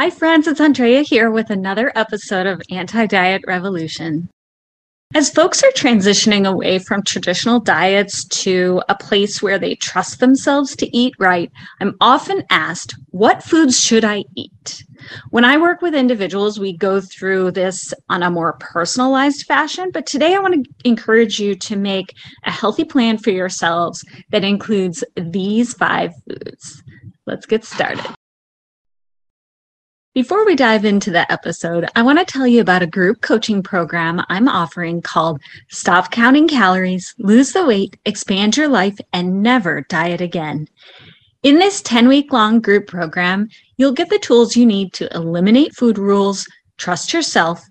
Hi, friends. It's Andrea here with another episode of Anti Diet Revolution. As folks are transitioning away from traditional diets to a place where they trust themselves to eat right, I'm often asked, What foods should I eat? When I work with individuals, we go through this on a more personalized fashion. But today, I want to encourage you to make a healthy plan for yourselves that includes these five foods. Let's get started. Before we dive into the episode, I want to tell you about a group coaching program I'm offering called Stop Counting Calories, Lose the Weight, Expand Your Life, and Never Diet Again. In this 10 week long group program, you'll get the tools you need to eliminate food rules, trust yourself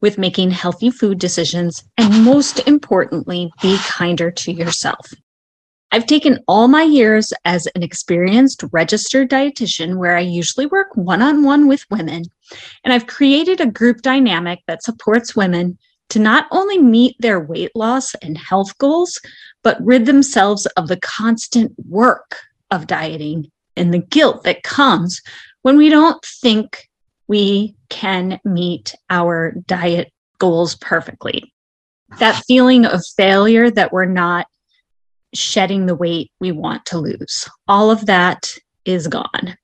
with making healthy food decisions, and most importantly, be kinder to yourself. I've taken all my years as an experienced registered dietitian where I usually work one on one with women, and I've created a group dynamic that supports women to not only meet their weight loss and health goals, but rid themselves of the constant work of dieting and the guilt that comes when we don't think we can meet our diet goals perfectly. That feeling of failure that we're not shedding the weight we want to lose. All of that is gone.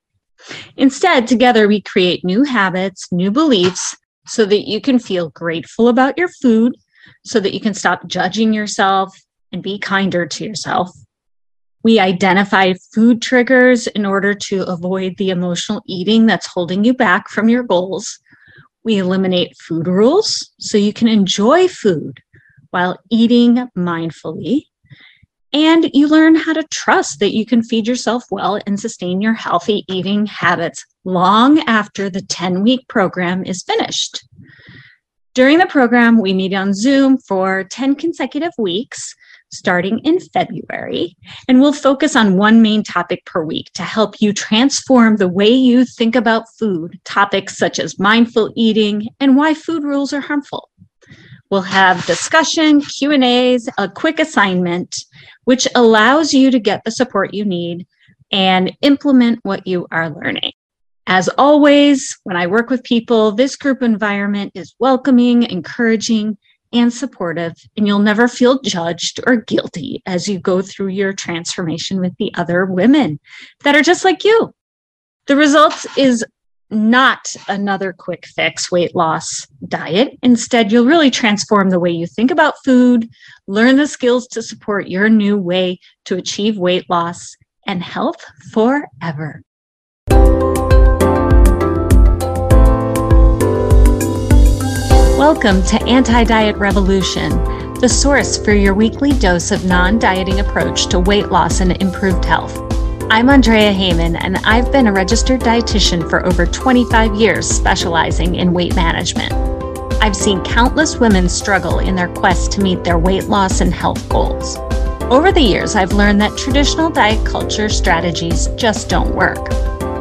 Instead, together we create new habits, new beliefs, so that you can feel grateful about your food, so that you can stop judging yourself and be kinder to yourself. We identify food triggers in order to avoid the emotional eating that's holding you back from your goals. We eliminate food rules so you can enjoy food while eating mindfully. And you learn how to trust that you can feed yourself well and sustain your healthy eating habits long after the 10 week program is finished. During the program, we meet on Zoom for 10 consecutive weeks starting in February, and we'll focus on one main topic per week to help you transform the way you think about food, topics such as mindful eating and why food rules are harmful. We'll have discussion, Q&As, a quick assignment, which allows you to get the support you need and implement what you are learning. As always, when I work with people, this group environment is welcoming, encouraging, and supportive, and you'll never feel judged or guilty as you go through your transformation with the other women that are just like you. The results is not another quick fix weight loss diet. Instead, you'll really transform the way you think about food, learn the skills to support your new way to achieve weight loss and health forever. Welcome to Anti Diet Revolution, the source for your weekly dose of non dieting approach to weight loss and improved health. I'm Andrea Heyman, and I've been a registered dietitian for over 25 years, specializing in weight management. I've seen countless women struggle in their quest to meet their weight loss and health goals. Over the years, I've learned that traditional diet culture strategies just don't work.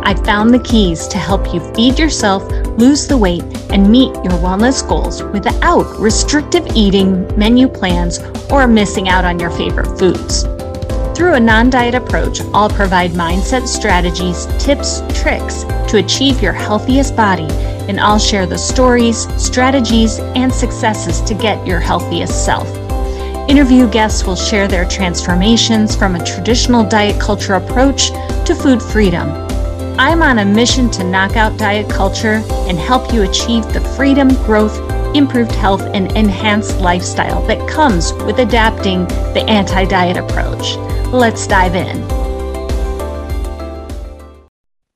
I've found the keys to help you feed yourself, lose the weight, and meet your wellness goals without restrictive eating, menu plans, or missing out on your favorite foods. Through a non diet approach, I'll provide mindset strategies, tips, tricks to achieve your healthiest body, and I'll share the stories, strategies, and successes to get your healthiest self. Interview guests will share their transformations from a traditional diet culture approach to food freedom. I'm on a mission to knock out diet culture and help you achieve the freedom, growth, improved health, and enhanced lifestyle that comes with adapting the anti diet approach. Let's dive in.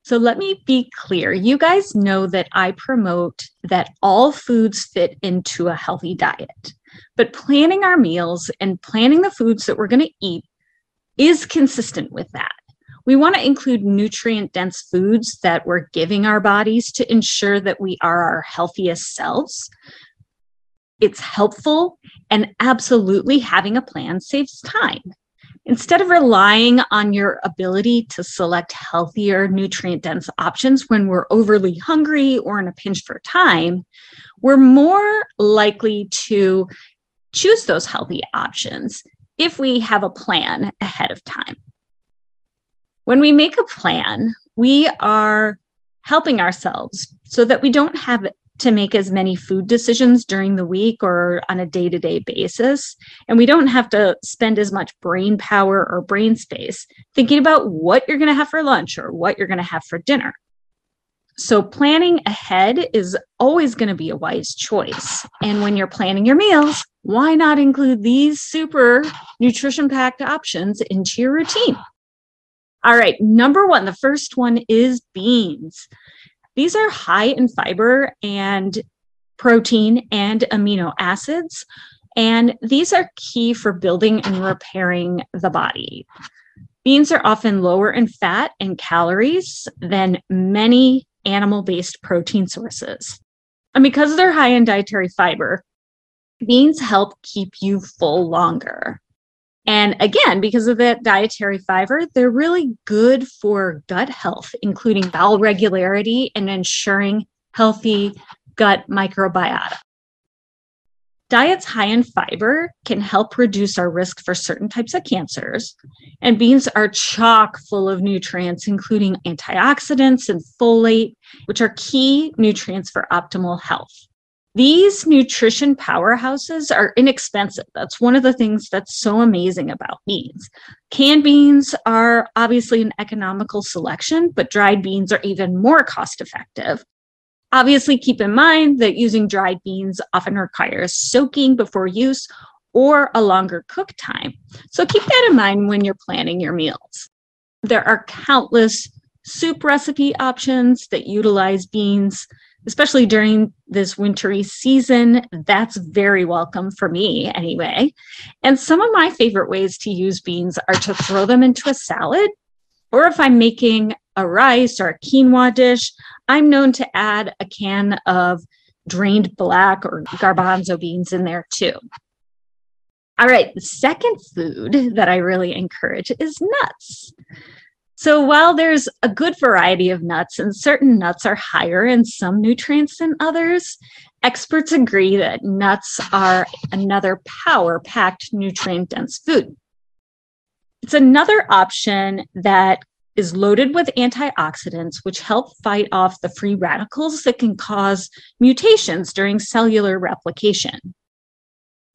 So let me be clear. You guys know that I promote that all foods fit into a healthy diet. But planning our meals and planning the foods that we're going to eat is consistent with that. We want to include nutrient dense foods that we're giving our bodies to ensure that we are our healthiest selves. It's helpful, and absolutely having a plan saves time. Instead of relying on your ability to select healthier, nutrient dense options when we're overly hungry or in a pinch for time, we're more likely to choose those healthy options if we have a plan ahead of time. When we make a plan, we are helping ourselves so that we don't have to make as many food decisions during the week or on a day to day basis. And we don't have to spend as much brain power or brain space thinking about what you're going to have for lunch or what you're going to have for dinner. So, planning ahead is always going to be a wise choice. And when you're planning your meals, why not include these super nutrition packed options into your routine? All right, number one, the first one is beans. These are high in fiber and protein and amino acids, and these are key for building and repairing the body. Beans are often lower in fat and calories than many animal based protein sources. And because they're high in dietary fiber, beans help keep you full longer. And again, because of that dietary fiber, they're really good for gut health, including bowel regularity and ensuring healthy gut microbiota. Diets high in fiber can help reduce our risk for certain types of cancers. And beans are chock full of nutrients, including antioxidants and folate, which are key nutrients for optimal health. These nutrition powerhouses are inexpensive. That's one of the things that's so amazing about beans. Canned beans are obviously an economical selection, but dried beans are even more cost effective. Obviously, keep in mind that using dried beans often requires soaking before use or a longer cook time. So keep that in mind when you're planning your meals. There are countless soup recipe options that utilize beans especially during this wintry season, that's very welcome for me anyway. And some of my favorite ways to use beans are to throw them into a salad, or if I'm making a rice or a quinoa dish, I'm known to add a can of drained black or garbanzo beans in there too. All right, the second food that I really encourage is nuts. So while there's a good variety of nuts and certain nuts are higher in some nutrients than others, experts agree that nuts are another power packed nutrient dense food. It's another option that is loaded with antioxidants, which help fight off the free radicals that can cause mutations during cellular replication.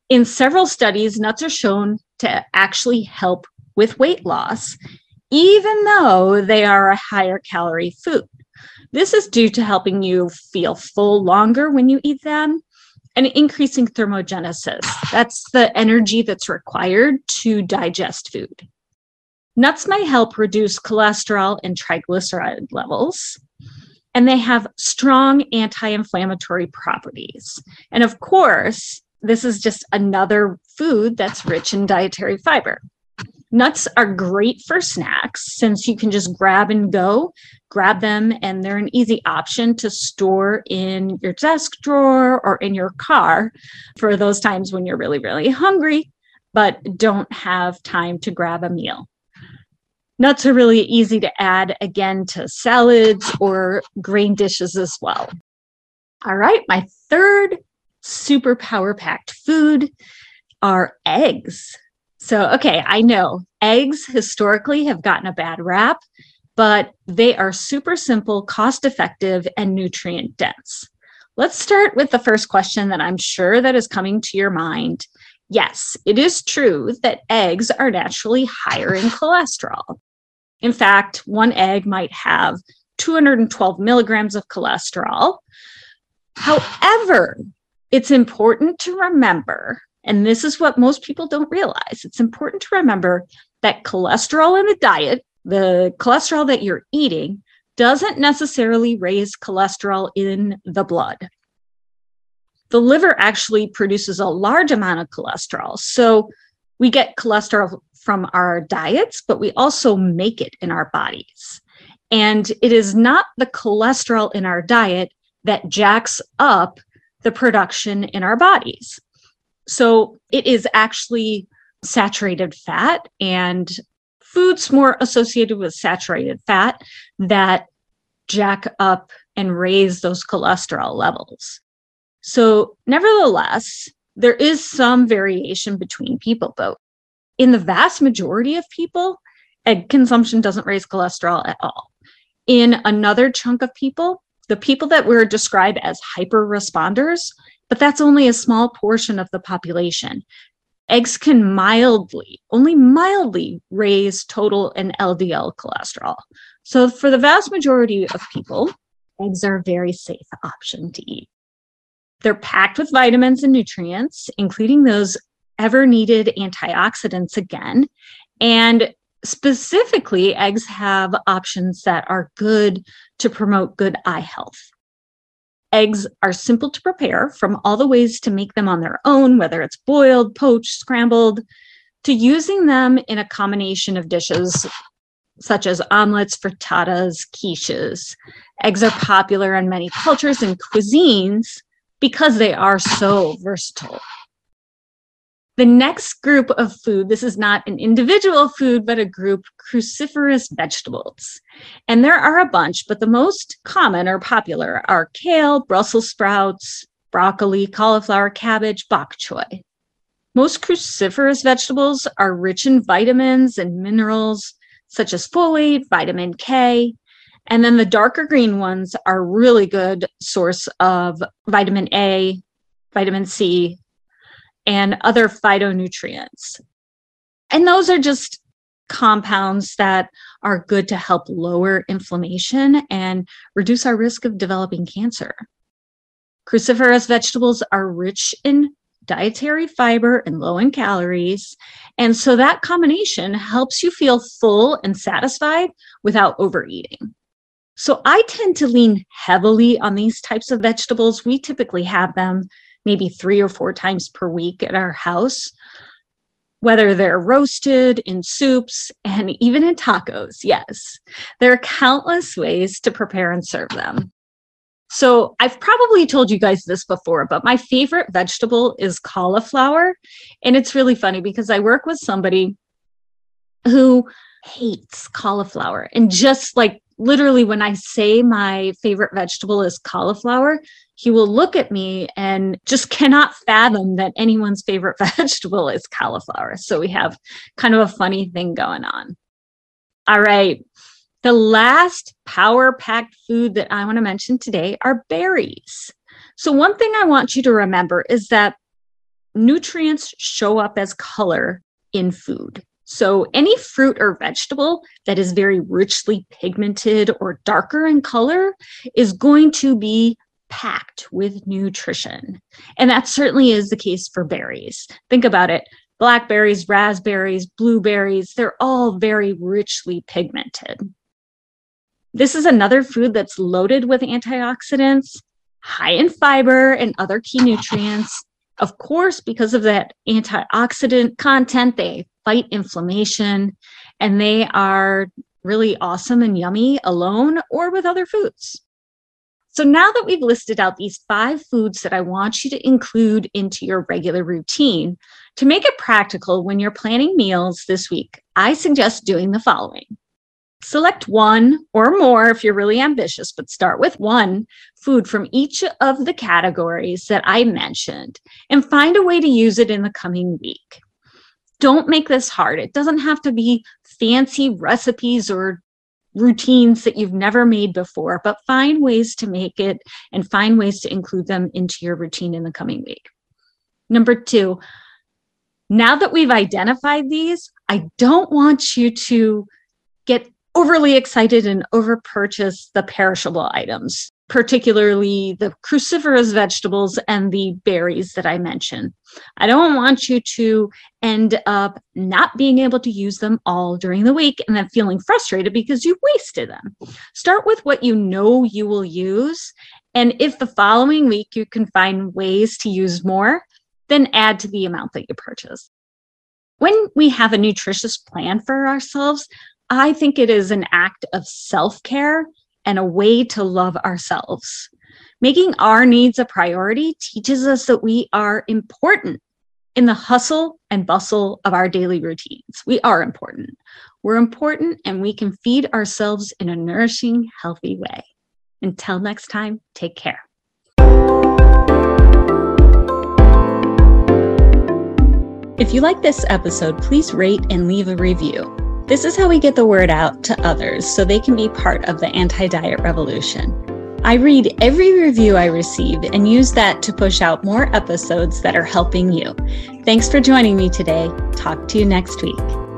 In several studies, nuts are shown to actually help with weight loss even though they are a higher calorie food. This is due to helping you feel full longer when you eat them and increasing thermogenesis. That's the energy that's required to digest food. Nuts may help reduce cholesterol and triglyceride levels, and they have strong anti inflammatory properties. And of course, this is just another food that's rich in dietary fiber. Nuts are great for snacks since you can just grab and go, grab them, and they're an easy option to store in your desk drawer or in your car for those times when you're really, really hungry, but don't have time to grab a meal. Nuts are really easy to add again to salads or grain dishes as well. All right, my third super power packed food are eggs. So, okay, I know eggs historically have gotten a bad rap, but they are super simple, cost effective, and nutrient dense. Let's start with the first question that I'm sure that is coming to your mind. Yes, it is true that eggs are naturally higher in cholesterol. In fact, one egg might have 212 milligrams of cholesterol. However, it's important to remember and this is what most people don't realize. It's important to remember that cholesterol in the diet, the cholesterol that you're eating, doesn't necessarily raise cholesterol in the blood. The liver actually produces a large amount of cholesterol. So we get cholesterol from our diets, but we also make it in our bodies. And it is not the cholesterol in our diet that jacks up the production in our bodies. So it is actually saturated fat and foods more associated with saturated fat that jack up and raise those cholesterol levels. So, nevertheless, there is some variation between people, though. In the vast majority of people, egg consumption doesn't raise cholesterol at all. In another chunk of people, the people that were described as hyper responders, but that's only a small portion of the population. Eggs can mildly, only mildly raise total and LDL cholesterol. So, for the vast majority of people, eggs are a very safe option to eat. They're packed with vitamins and nutrients, including those ever needed antioxidants again. And specifically, eggs have options that are good to promote good eye health. Eggs are simple to prepare from all the ways to make them on their own, whether it's boiled, poached, scrambled, to using them in a combination of dishes such as omelets, frittatas, quiches. Eggs are popular in many cultures and cuisines because they are so versatile. The next group of food, this is not an individual food, but a group, cruciferous vegetables. And there are a bunch, but the most common or popular are kale, Brussels sprouts, broccoli, cauliflower, cabbage, bok choy. Most cruciferous vegetables are rich in vitamins and minerals such as folate, vitamin K, and then the darker green ones are really good source of vitamin A, vitamin C, and other phytonutrients. And those are just compounds that are good to help lower inflammation and reduce our risk of developing cancer. Cruciferous vegetables are rich in dietary fiber and low in calories. And so that combination helps you feel full and satisfied without overeating. So I tend to lean heavily on these types of vegetables. We typically have them maybe three or four times per week at our house, whether they're roasted in soups and even in tacos. Yes, there are countless ways to prepare and serve them. So I've probably told you guys this before, but my favorite vegetable is cauliflower. And it's really funny because I work with somebody who hates cauliflower and just like literally when I say my favorite vegetable is cauliflower, he will look at me and just cannot fathom that anyone's favorite vegetable is cauliflower. So we have kind of a funny thing going on. All right. The last power packed food that I want to mention today are berries. So, one thing I want you to remember is that nutrients show up as color in food. So, any fruit or vegetable that is very richly pigmented or darker in color is going to be packed with nutrition. And that certainly is the case for berries. Think about it blackberries, raspberries, blueberries, they're all very richly pigmented. This is another food that's loaded with antioxidants, high in fiber and other key nutrients. Of course, because of that antioxidant content, they fight inflammation and they are really awesome and yummy alone or with other foods. So now that we've listed out these five foods that I want you to include into your regular routine, to make it practical when you're planning meals this week, I suggest doing the following. Select one or more if you're really ambitious, but start with one food from each of the categories that I mentioned and find a way to use it in the coming week. Don't make this hard. It doesn't have to be fancy recipes or routines that you've never made before, but find ways to make it and find ways to include them into your routine in the coming week. Number two, now that we've identified these, I don't want you to overly excited and over purchase the perishable items, particularly the cruciferous vegetables and the berries that I mentioned. I don't want you to end up not being able to use them all during the week and then feeling frustrated because you wasted them. Start with what you know you will use. And if the following week you can find ways to use more, then add to the amount that you purchase. When we have a nutritious plan for ourselves, I think it is an act of self care and a way to love ourselves. Making our needs a priority teaches us that we are important in the hustle and bustle of our daily routines. We are important. We're important and we can feed ourselves in a nourishing, healthy way. Until next time, take care. If you like this episode, please rate and leave a review. This is how we get the word out to others so they can be part of the anti diet revolution. I read every review I receive and use that to push out more episodes that are helping you. Thanks for joining me today. Talk to you next week.